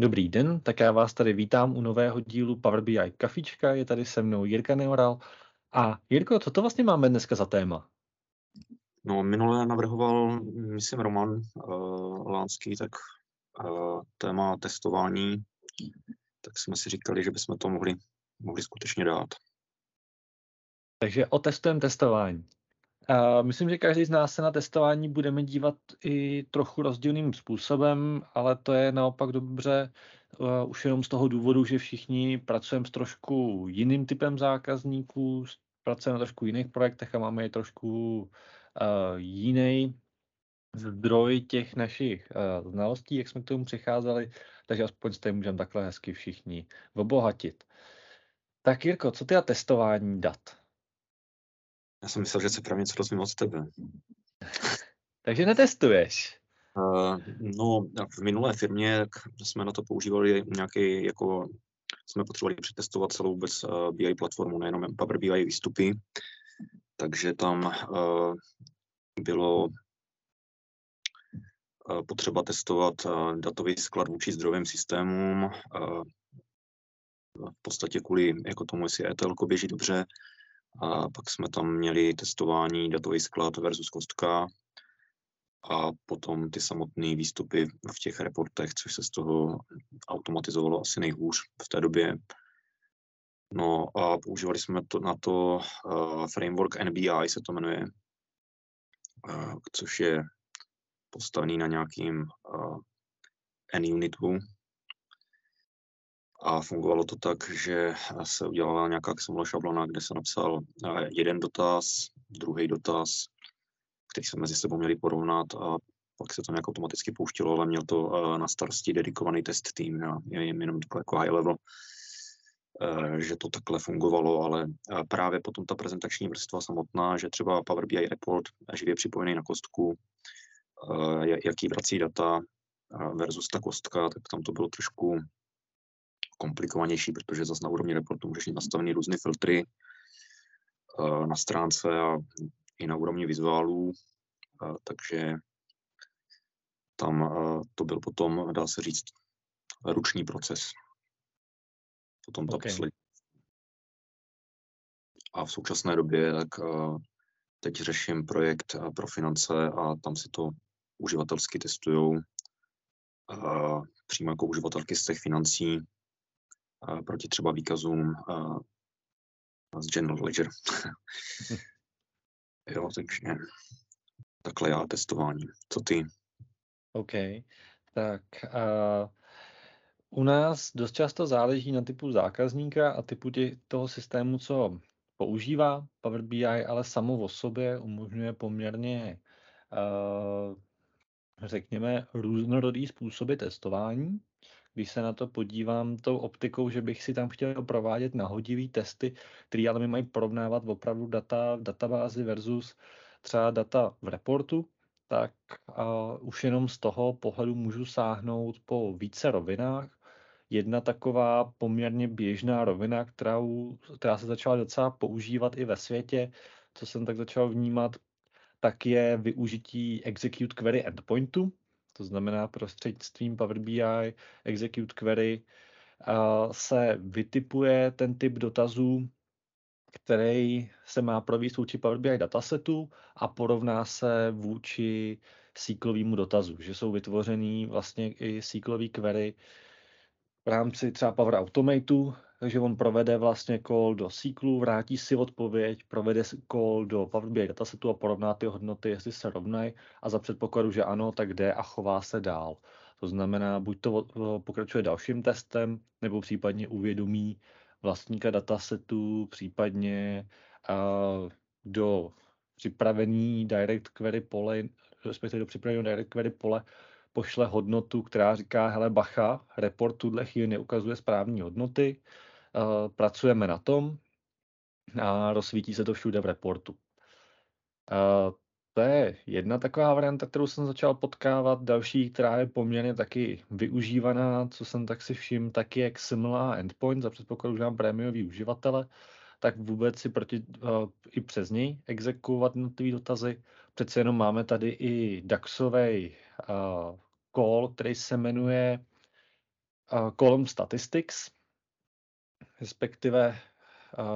Dobrý den, tak já vás tady vítám u nového dílu Power BI Kafička, je tady se mnou Jirka Neoral. A Jirko, co to vlastně máme dneska za téma? No, minule navrhoval, myslím, Roman uh, Lánský, tak uh, téma testování, tak jsme si říkali, že bychom to mohli, mohli skutečně dát. Takže otestujeme testování. Myslím, že každý z nás se na testování budeme dívat i trochu rozdílným způsobem, ale to je naopak dobře uh, už jenom z toho důvodu, že všichni pracujeme s trošku jiným typem zákazníků, pracujeme na trošku jiných projektech a máme i trošku uh, jiný zdroj těch našich uh, znalostí, jak jsme k tomu přicházeli, takže aspoň s tím můžeme takhle hezky všichni obohatit. Tak Jirko, co ty a testování dat? Já jsem myslel, že se právě něco dozvím od tebe. Takže netestuješ? Uh, no, v minulé firmě jsme na to používali nějaký, jako jsme potřebovali přetestovat celou vůbec uh, BI platformu, nejenom Power BI výstupy, takže tam uh, bylo uh, potřeba testovat uh, datový sklad vůči zdrojovým systémům, uh, v podstatě kvůli jako tomu, jestli ETL běží dobře, a pak jsme tam měli testování datový sklad versus kostka a potom ty samotné výstupy v těch reportech, což se z toho automatizovalo asi nejhůř v té době. No a používali jsme to na to uh, framework NBI se to jmenuje, uh, což je postavený na nějakým uh, N-unitu, a fungovalo to tak, že se udělala nějaká XML šablona, kde se napsal eh, jeden dotaz, druhý dotaz, který se mezi sebou měli porovnat a pak se to nějak automaticky pouštilo, ale měl to eh, na starosti dedikovaný test tým. Jim jenom takhle jako high level, eh, že to takhle fungovalo, ale právě potom ta prezentační vrstva samotná, že třeba Power BI report živě připojený na kostku, jaký vrací data versus ta kostka, tak tam to bylo trošku komplikovanější, protože zase na úrovni reportu můžeš mít nastavený různé filtry uh, na stránce a i na úrovni vizuálů, uh, takže tam uh, to byl potom, dá se říct, ruční proces. Potom ta okay. poslední. A v současné době tak teď řeším projekt pro finance a tam si to uživatelsky testují přímo jako uživatelky z těch financí proti třeba výkazům z General Ledger. jo, takže takhle já testování. Co ty? OK, tak uh, u nás dost často záleží na typu zákazníka a typu tě, toho systému, co používá Power BI, ale samo o sobě umožňuje poměrně, uh, řekněme, různorodý způsoby testování když se na to podívám tou optikou, že bych si tam chtěl provádět nahodivý testy, které ale mi mají porovnávat opravdu data v databázi versus třeba data v reportu, tak uh, už jenom z toho pohledu můžu sáhnout po více rovinách. Jedna taková poměrně běžná rovina, kterou, která se začala docela používat i ve světě, co jsem tak začal vnímat, tak je využití execute query endpointu, to znamená prostřednictvím Power BI Execute Query se vytipuje ten typ dotazů, který se má provést vůči Power BI datasetu a porovná se vůči SQLovému dotazu, že jsou vytvořený vlastně i SQLový query v rámci třeba Power Automatu, takže on provede vlastně call do SQLu, vrátí si odpověď, provede call do Power BI datasetu a porovná ty hodnoty, jestli se rovnají a za předpokladu, že ano, tak jde a chová se dál. To znamená, buď to pokračuje dalším testem, nebo případně uvědomí vlastníka datasetu, případně uh, do připravený direct query pole, respektive do připraveného direct query pole pošle hodnotu, která říká, hele bacha, report tuhle chvíli neukazuje správní hodnoty, pracujeme na tom a rozsvítí se to všude v reportu. Uh, to je jedna taková varianta, kterou jsem začal potkávat. Další, která je poměrně taky využívaná, co jsem tak si všiml, taky je similar Endpoint, za předpokladu, že mám prémiový uživatele, tak vůbec si proti, uh, i přes něj exekuovat jednotlivé dotazy. Přece jenom máme tady i DAXový uh, call, který se jmenuje column statistics, respektive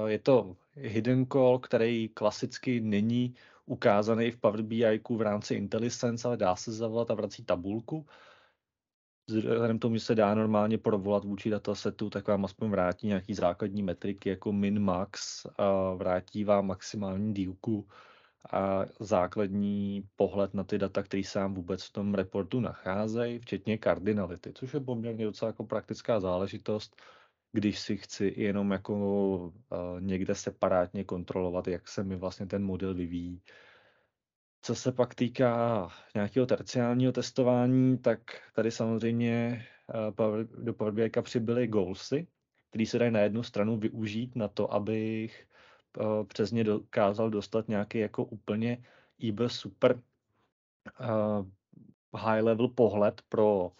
je to hidden call, který klasicky není ukázaný v Power BI v rámci IntelliSense, ale dá se zavolat a vrací tabulku. Vzhledem tomu, že se dá normálně provolat vůči datasetu, tak vám aspoň vrátí nějaký základní metriky jako min, max, a vrátí vám maximální dílku a základní pohled na ty data, které se vám vůbec v tom reportu nacházejí, včetně kardinality, což je poměrně docela jako praktická záležitost, když si chci jenom jako uh, někde separátně kontrolovat, jak se mi vlastně ten model vyvíjí. Co se pak týká nějakého terciálního testování, tak tady samozřejmě uh, do Power BI přibyly goalsy, které se dají na jednu stranu využít na to, abych uh, přes ně dokázal dostat nějaký jako úplně IB super high level pohled pro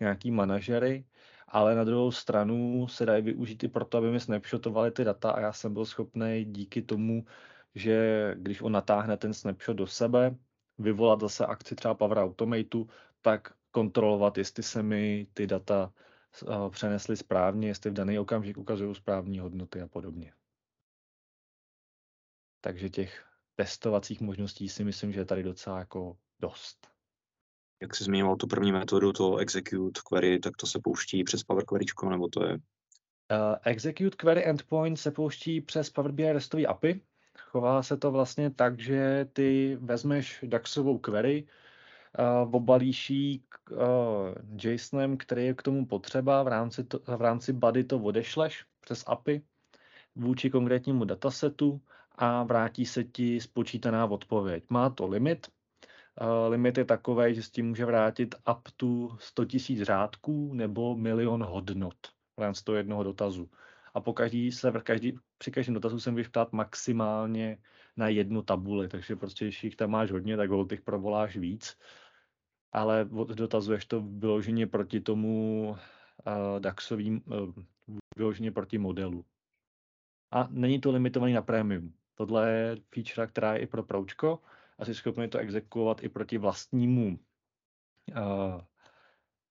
nějaký manažery, ale na druhou stranu se dají využít i proto, aby mi snapshotovali ty data a já jsem byl schopný díky tomu, že když on natáhne ten snapshot do sebe, vyvolat zase akci třeba Power Automatu, tak kontrolovat, jestli se mi ty data uh, přenesly správně, jestli v daný okamžik ukazují správní hodnoty a podobně. Takže těch testovacích možností si myslím, že je tady docela jako dost jak jsi zmiňoval tu první metodu, to execute query, tak to se pouští přes Power Query, nebo to je? Uh, execute query endpoint se pouští přes Power BI RESTový API. Chová se to vlastně tak, že ty vezmeš DAXovou query, uh, obalíš ji uh, JSONem, který je k tomu potřeba, v rámci, to, v rámci body to odešleš přes API vůči konkrétnímu datasetu a vrátí se ti spočítaná odpověď. Má to limit, limit je takový, že s tím může vrátit up to 100 000 řádků nebo milion hodnot v rámci toho jednoho dotazu. A po každý se, každý, při každém dotazu se můžeš ptát maximálně na jednu tabuli, takže prostě, když jich tam máš hodně, tak ho těch provoláš víc, ale dotazuješ to vyloženě proti tomu uh, DAXovým, uh, vyloženě proti modelu. A není to limitovaný na prémium. Tohle je feature, která je i pro Proučko, a jsi schopný to exekuovat i proti vlastnímu, uh,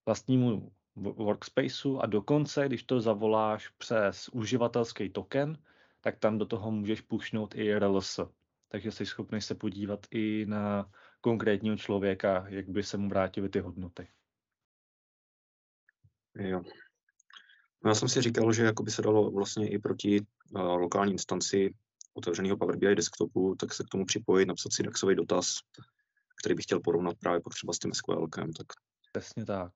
vlastnímu workspaceu a dokonce, když to zavoláš přes uživatelský token, tak tam do toho můžeš pušnout i RLS. Takže jsi schopný se podívat i na konkrétního člověka, jak by se mu vrátily ty hodnoty. Jo. No já jsem si říkal, že jako by se dalo vlastně i proti uh, lokální instanci otevřeného Power BI desktopu, tak se k tomu připojit, napsat si DAXový dotaz, který bych chtěl porovnat právě pak třeba s tím SQL. Tak... Přesně tak.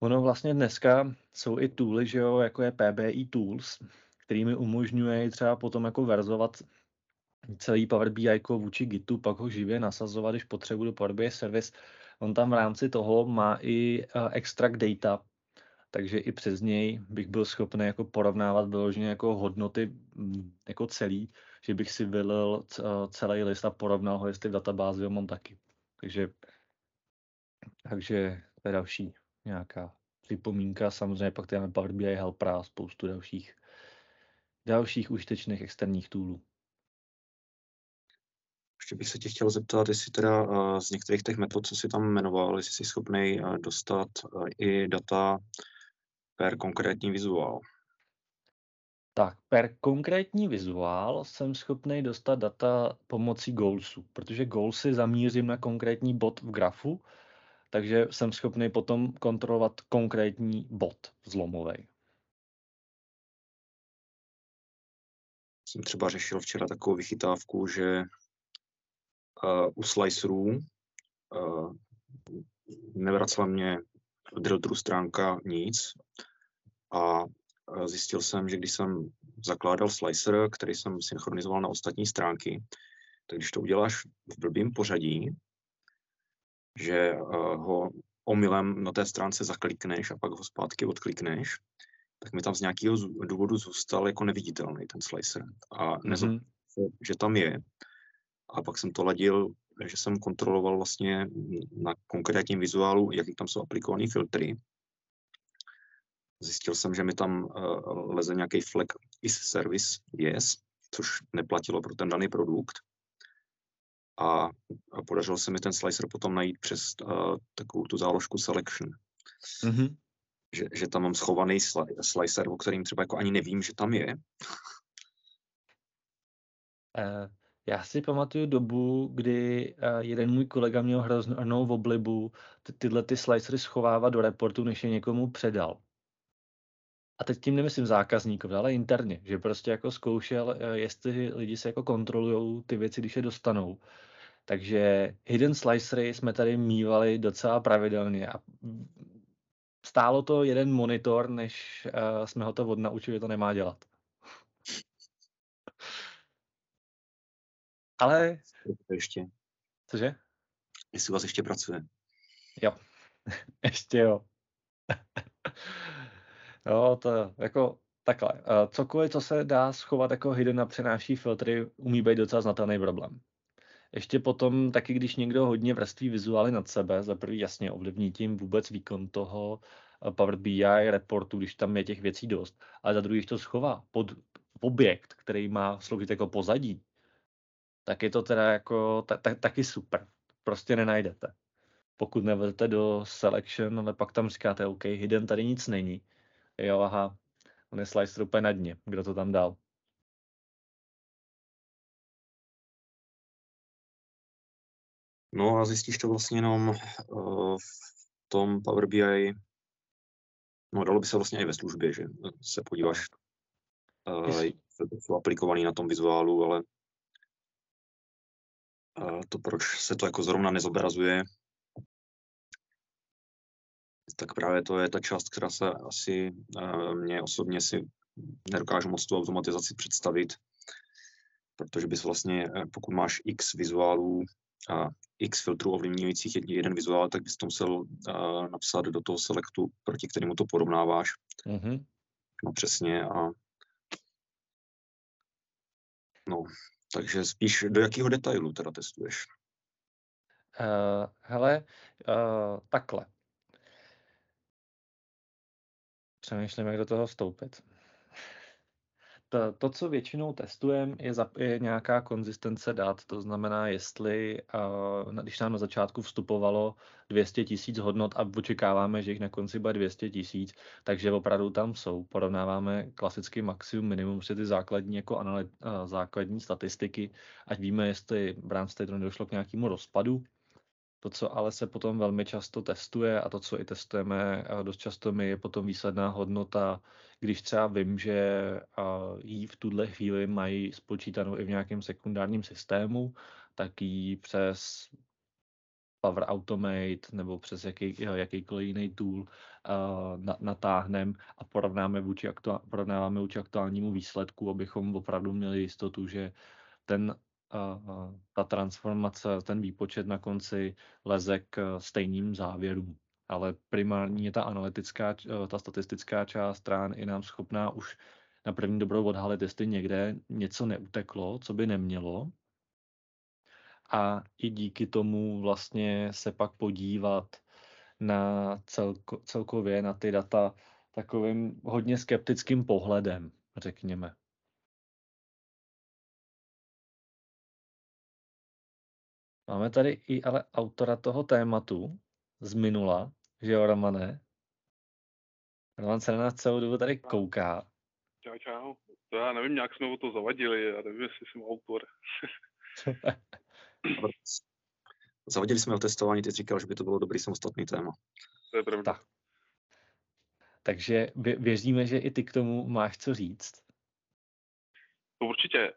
Ono vlastně dneska jsou i tooly, že jo, jako je PBI Tools, který mi umožňuje třeba potom jako verzovat celý Power BI vůči Gitu, pak ho živě nasazovat, když potřebuji do Power BI Service. On tam v rámci toho má i uh, extract data, takže i přes něj bych byl schopný jako porovnávat vyloženě jako hodnoty mm, jako celý, že bych si vylil celý list a porovnal ho, jestli v databázi ho mám taky. Takže, takže to je další nějaká připomínka. Samozřejmě pak tady máme Power BI Helper a spoustu dalších, dalších užitečných externích toolů. Ještě bych se tě chtěl zeptat, jestli teda z některých těch metod, co jsi tam jmenoval, jestli jsi schopný dostat i data per konkrétní vizuál. Tak, per konkrétní vizuál jsem schopný dostat data pomocí goalsu, protože goalsy zamířím na konkrétní bod v grafu, takže jsem schopný potom kontrolovat konkrétní bod zlomový. Jsem třeba řešil včera takovou vychytávku, že uh, u slicerů uh, nevracela mě drill stránka nic a zjistil jsem, že když jsem zakládal slicer, který jsem synchronizoval na ostatní stránky, tak když to uděláš v blbým pořadí, že ho omylem na té stránce zaklikneš a pak ho zpátky odklikneš, tak mi tam z nějakého důvodu zůstal jako neviditelný ten slicer. A mm-hmm. že tam je. A pak jsem to ladil, že jsem kontroloval vlastně na konkrétním vizuálu, jaký tam jsou aplikované filtry Zjistil jsem, že mi tam uh, leze nějaký flag is service yes, což neplatilo pro ten daný produkt. A, a podařilo se mi ten slicer potom najít přes uh, takovou tu záložku selection. Mm-hmm. Že, že tam mám schovaný slicer, o kterým třeba jako ani nevím, že tam je. Uh, já si pamatuju dobu, kdy uh, jeden můj kolega měl hroznou v oblibu ty, tyhle ty slicery schovávat do reportu, než je někomu předal. A teď tím nemyslím zákazníkovi, ale interně, že prostě jako zkoušel, eh, jestli lidi se jako kontrolují ty věci, když je dostanou. Takže hidden slicery jsme tady mývali docela pravidelně a stálo to jeden monitor, než uh, jsme ho to odnaučili, že to nemá dělat. Ale... Ještě. Cože? Jestli vás ještě pracuje. Jo. ještě jo. jo, to jako takhle. Uh, cokoliv, co se dá schovat jako hidden a přenáší filtry, umí být docela znatelný problém. Ještě potom taky, když někdo hodně vrství vizuály nad sebe, za prvý jasně ovlivní tím vůbec výkon toho eh, Power BI reportu, když tam je těch věcí dost, ale za druhý, když to schová pod objekt, který má sloužit jako pozadí, tak je to teda jako ta, ta, taky super. Prostě nenajdete. Pokud nevedete do selection, ale pak tam říkáte, OK, hidden tady nic není. Jo, aha, on je slicer úplně na dně. Kdo to tam dal? No a zjistíš to vlastně jenom uh, v tom Power BI, no dalo by se vlastně i ve službě, že se podíváš, uh, jsou aplikovaný na tom vizuálu, ale to, proč se to jako zrovna nezobrazuje, tak právě to je ta část, která se asi uh, mě osobně si nedokážu moc tu automatizaci představit, protože bys vlastně, pokud máš x vizuálů a x filtrů ovlivňujících jeden vizuál, tak bys to musel uh, napsat do toho selektu, proti kterému to porovnáváš. Mm-hmm. No přesně a no, takže spíš do jakého detailu teda testuješ? Uh, hele, uh, takhle. Přemýšlím, jak do toho vstoupit to, to, co většinou testujeme, je, je nějaká konzistence dat. To znamená, jestli, uh, když nám na začátku vstupovalo 200 tisíc hodnot a očekáváme, že jich na konci bude 200 tisíc, takže opravdu tam jsou. Porovnáváme klasicky maximum, minimum, si ty základní, jako analy, uh, základní statistiky, ať víme, jestli v rámci té došlo k nějakému rozpadu, to, co ale se potom velmi často testuje a to, co i testujeme dost často my, je potom výsledná hodnota, když třeba vím, že ji v tuhle chvíli mají spočítanou i v nějakém sekundárním systému, tak ji přes Power Automate nebo přes jaký, jakýkoliv jiný tool natáhneme a porovnáme vůči, aktuál, porovnáváme vůči aktuálnímu výsledku, abychom opravdu měli jistotu, že ten a ta transformace, ten výpočet na konci leze k stejným závěrům. Ale primární je ta analytická, ta statistická část strán i nám schopná už na první dobrou odhalit, jestli někde něco neuteklo, co by nemělo. A i díky tomu vlastně se pak podívat na celko, celkově na ty data takovým hodně skeptickým pohledem, řekněme. Máme tady i ale autora toho tématu z minula, že jo, Romane? Roman se na nás celou dobu tady kouká. Čau, čau. To já nevím, nějak jsme o to zavadili, já nevím, jestli jsem autor. Zavadili jsme o testování, ty jsi říkal, že by to bylo dobrý samostatný téma. To je pravda. Tak. Takže věříme, že i ty k tomu máš co říct. Určitě.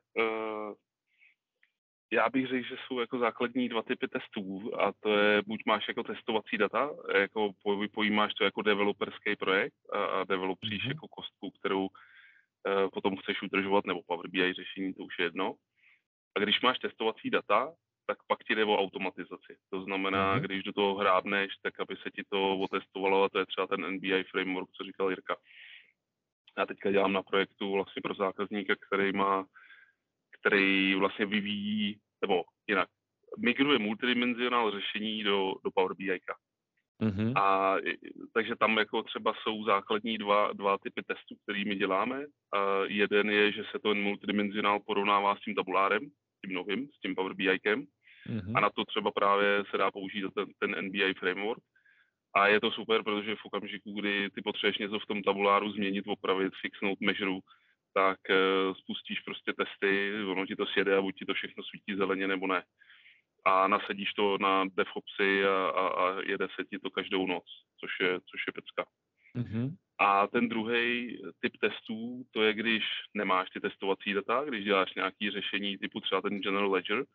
Já bych řekl, že jsou jako základní dva typy testů a to je, buď máš jako testovací data, jako pojímáš to jako developerský projekt a, a developříš mm-hmm. jako kostku, kterou uh, potom chceš udržovat, nebo Power BI řešení, to už je jedno. A když máš testovací data, tak pak ti jde o automatizaci. To znamená, mm-hmm. když do toho hrábneš, tak aby se ti to otestovalo, a to je třeba ten NBI framework, co říkal Jirka. Já teďka dělám na projektu vlastně pro zákazníka, který má který vlastně vyvíjí, nebo jinak, migruje multidimenzionál řešení do, do Power BI. Mm-hmm. A takže tam jako třeba jsou základní dva, dva typy testů, kterými děláme. A jeden je, že se ten multidimenzionál porovnává s tím tabulárem, tím novým, s tím Power BI. Mm-hmm. A na to třeba právě se dá použít ten, ten NBI framework. A je to super, protože v okamžiku, kdy ty potřebuješ něco v tom tabuláru změnit, opravit, fixnout measure, tak uh, spustíš prostě testy, ono ti to sjede a buď ti to všechno svítí zeleně nebo ne. A nasadíš to na DevOpsy a, a, a jede se ti to každou noc, což je, což je pecka. Mm-hmm. A ten druhý typ testů, to je, když nemáš ty testovací data, když děláš nějaké řešení typu třeba ten General Ledger,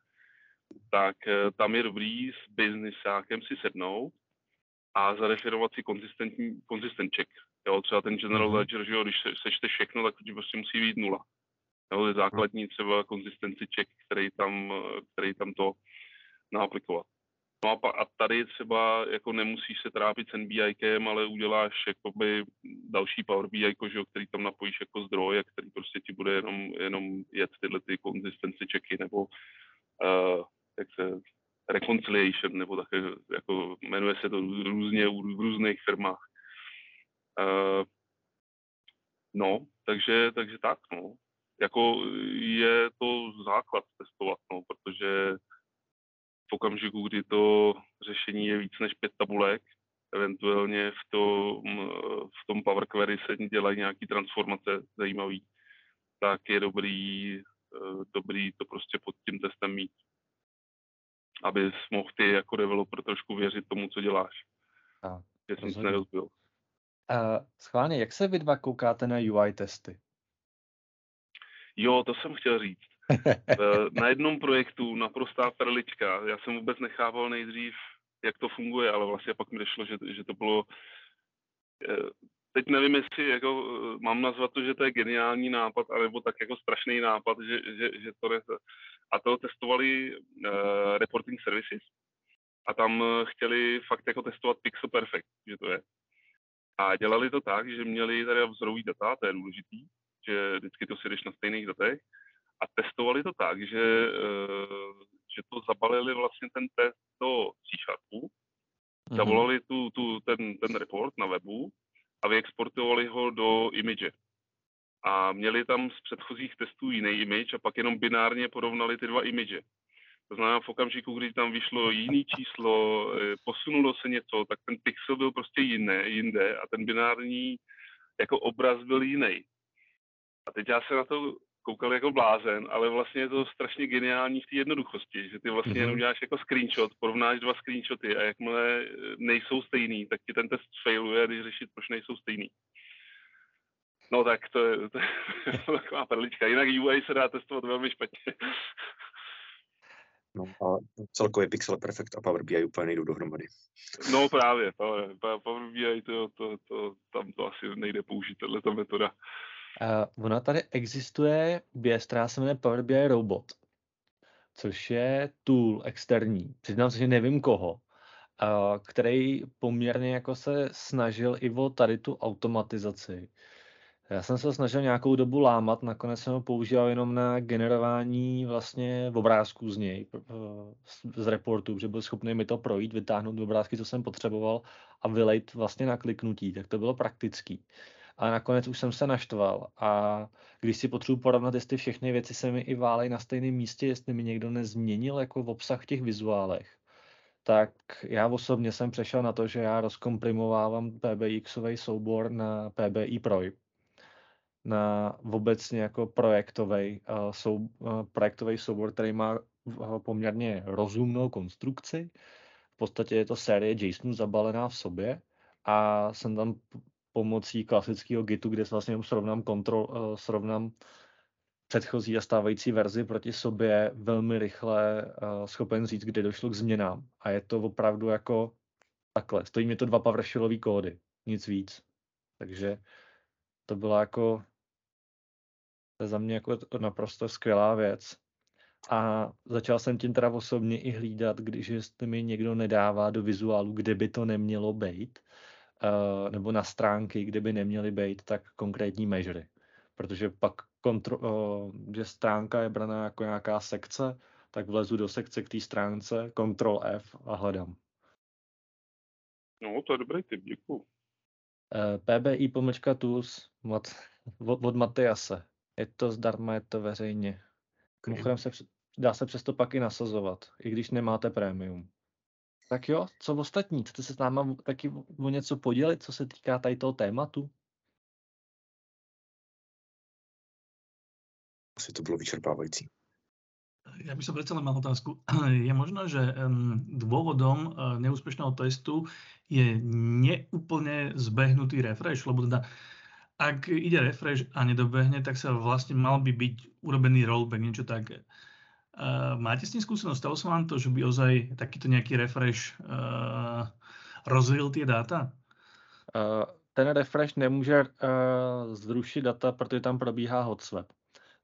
tak uh, tam je dobrý s biznisákem si sednout a zadefinovat si konzistentní, konzistent check. Jo, třeba ten general mm-hmm. ledger, že jo, když se, sečte všechno, tak ti prostě musí být nula. Jo, je základní třeba konzistenci check, který tam, který tam to naaplikovat. No a, pa, a tady třeba jako nemusíš se trápit s NBIkem, ale uděláš jakoby další Power BI, že jo, který tam napojíš jako zdroj a který prostě ti bude jenom, jenom jet tyhle ty konzistenci checky nebo uh, jak se reconciliation, nebo také, jako jmenuje se to různě v různých firmách. Uh, no, takže, takže tak, no. Jako je to základ testovat, no, protože v okamžiku, kdy to řešení je víc než pět tabulek, eventuálně v tom, v tom Power Query se dělají nějaké transformace zajímavé, tak je dobrý, eh, dobrý to prostě pod tím testem mít aby mohl ty jako developer trošku věřit tomu, co děláš. Že jsem se nerozbil. Uh, schválně, jak se vy dva koukáte na UI testy? Jo, to jsem chtěl říct. Eh, na jednom projektu naprostá perlička. Já jsem vůbec nechápal nejdřív, jak to funguje, ale vlastně pak mi došlo, že, že to bylo eh, teď nevím, jestli jako, eh, mám nazvat to, že to je geniální nápad, anebo tak jako strašný nápad, že, že, že to ne, a to testovali uh, reporting services a tam chtěli fakt jako testovat Pixel Perfect, že to je. A dělali to tak, že měli tady vzorový data, to je důležitý, že vždycky to si jdeš na stejných datech a testovali to tak, že, uh, že to zabalili vlastně ten test do C-Sharpu, mm-hmm. zavolali tu, tu, ten, ten report na webu a vyexportovali ho do image. A měli tam z předchozích testů jiný image a pak jenom binárně porovnali ty dva image. To znamená, v okamžiku, kdy tam vyšlo jiný číslo, eh, posunulo se něco, tak ten pixel byl prostě jiné, jinde a ten binární jako obraz byl jiný. A teď já se na to koukal jako blázen, ale vlastně je to strašně geniální v té jednoduchosti, že ty vlastně mm-hmm. jenom děláš jako screenshot, porovnáš dva screenshoty a jakmile eh, nejsou stejný, tak ti ten test failuje, když řešit, proč nejsou stejný. No tak to je, to je taková perlička. Jinak UI se dá testovat velmi špatně. No a celkově Pixel Perfect a Power BI úplně nejdou dohromady. No právě, Power, Power BI, to, to, to, tam to asi nejde použít, tato metoda. Uh, ona tady existuje věc, která se jmenuje Power BI Robot, což je tool externí. Přiznám se, že nevím koho, uh, který poměrně jako se snažil i o tady tu automatizaci. Já jsem se snažil nějakou dobu lámat, nakonec jsem ho používal jenom na generování vlastně obrázků z něj, z reportu, že byl schopný mi to projít, vytáhnout obrázky, co jsem potřeboval a vylejt vlastně na kliknutí, tak to bylo praktický. Ale nakonec už jsem se naštval a když si potřebuji porovnat, jestli všechny věci se mi i válej na stejném místě, jestli mi někdo nezměnil jako v obsah těch vizuálech, tak já osobně jsem přešel na to, že já rozkomprimovávám PBXový soubor na PBI Pro, na obecně jako projektový, uh, sou, uh, projektový soubor, který má uh, poměrně rozumnou konstrukci. V podstatě je to série JSONů zabalená v sobě a jsem tam pomocí klasického Gitu, kde vlastně srovnám, kontrol, srovnám předchozí a stávající verzi proti sobě velmi rychle uh, schopen říct, kde došlo k změnám. A je to opravdu jako takhle. Stojí mi to dva PowerShellový kódy, nic víc. Takže to byla jako to je za mě jako naprosto skvělá věc. A začal jsem tím teda osobně i hlídat, když jestli mi někdo nedává do vizuálu, kde by to nemělo být, uh, nebo na stránky, kde by neměly být, tak konkrétní measury. Protože pak, kontro, uh, že stránka je braná jako nějaká sekce, tak vlezu do sekce k té stránce, Ctrl F a hledám. No, to je dobrý tip, děkuji. Uh, eh, PBI pomlčka tools od, od, od Matyase. Je to zdarma, je to veřejně. Mimochodem se, dá se přesto pak i nasazovat, i když nemáte prémium. Tak jo, co ostatní? Chcete se s náma taky o něco podělit, co se týká tady toho tématu? Asi to bylo vyčerpávající. Ja by som predsa len mal otázku. Je možné, že dôvodom eh, neúspešného testu je neúplne zbehnutý refresh? Lebo teda ak ide refresh a nedobehne, tak sa vlastne mal by byť urobený rollback, niečo také. Uh, máte s tým skúsenosť? Stalo sa vám to, že by ozaj takýto nejaký refresh uh, rozvil tie dáta? Uh, ten refresh nemůže uh, zrušit data, protože tam probíhá hot swap.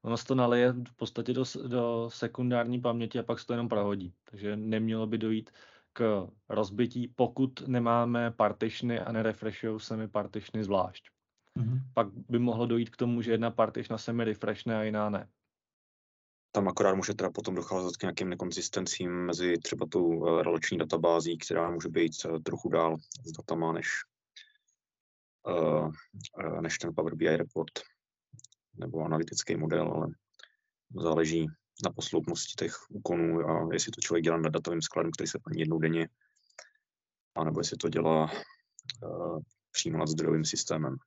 Ono se to naleje v podstatě do, do sekundární paměti a pak se to jenom prohodí. Takže nemělo by dojít k rozbití, pokud nemáme partitiony a nerefreshují se mi partitiony zvlášť. Mm-hmm. Pak by mohlo dojít k tomu, že jedna partition se mi refreshne a jiná ne. Tam akorát může teda potom docházet k nějakým nekonzistencím mezi třeba tou eh, relační databází, která může být eh, trochu dál s datama než, eh, než ten Power BI report nebo analytický model, ale záleží na posloupnosti těch úkonů a jestli to člověk dělá na datovým skladem, který se plní jednou denně, anebo jestli to dělá uh, přímo nad zdrojovým systémem.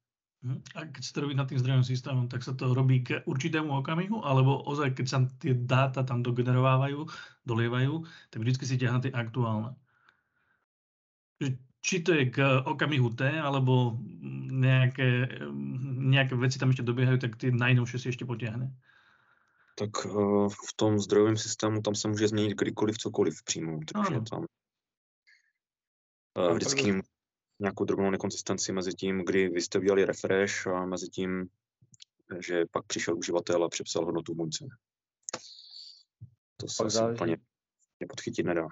Mhm. A keď sa to robí nad tým zdrojovým systémom, tak sa to robí k určitému okamihu, alebo ozaj, keď sa tie dáta tam dogenerovávajú, dolievajú, tak vždycky si ťahá tie aktuálne. Či to je k okamihu T, alebo nejaké, nejaké veci tam ešte dobiehajú, tak tie najnovšie si ešte potiahne. Tak uh, v tom zdrojovém systému tam se může změnit kdykoliv cokoliv přímo, takže ano. tam uh, vždycky nějakou drobnou nekonsistenci mezi tím, kdy vy jste udělali refresh a mezi tím, že pak přišel uživatel a přepsal hodnotu v. To se asi úplně podchytit nedá.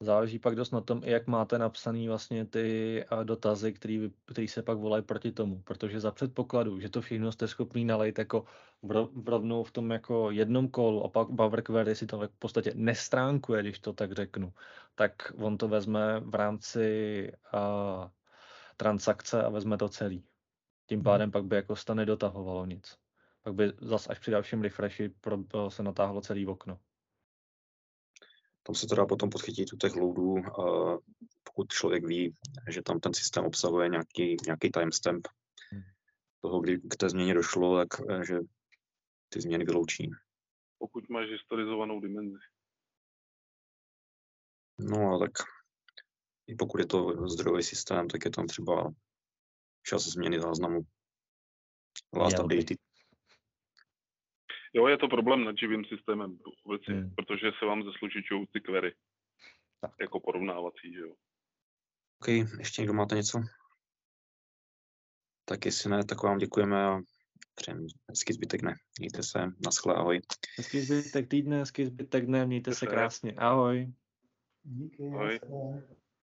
Záleží pak dost na tom, jak máte napsaný vlastně ty dotazy, který, který se pak volají proti tomu, protože za předpokladu, že to všechno jste schopný nalejt jako v rovnou v tom jako jednom kolu a pak Power Query si to v podstatě nestránkuje, když to tak řeknu, tak on to vezme v rámci uh, transakce a vezme to celý. Tím mhm. pádem pak by jako to nedotahovalo nic. Pak by zas až při dalším refreshi pro, se natáhlo celý okno. Tam se to dá potom podchytit u těch loadů, pokud člověk ví, že tam ten systém obsahuje nějaký, nějaký timestamp hmm. toho, kdy k té změně došlo, tak eh, že ty změny vyloučí. Pokud máš historizovanou dimenzi. No a tak i pokud je to zdrojový systém, tak je tam třeba čas změny záznamu. Last updated Jo, je to problém nad živým systémem obecně, hmm. protože se vám zeslučičují ty query. Tak. Jako porovnávací, že jo. OK, ještě někdo máte něco? Tak jestli ne, tak vám děkujeme a přejeme hezký zbytek dne. Mějte se, naschle, ahoj. Hezký zbytek týdne, hezký zbytek dne, mějte se krásně, ahoj. Díky. Ahoj.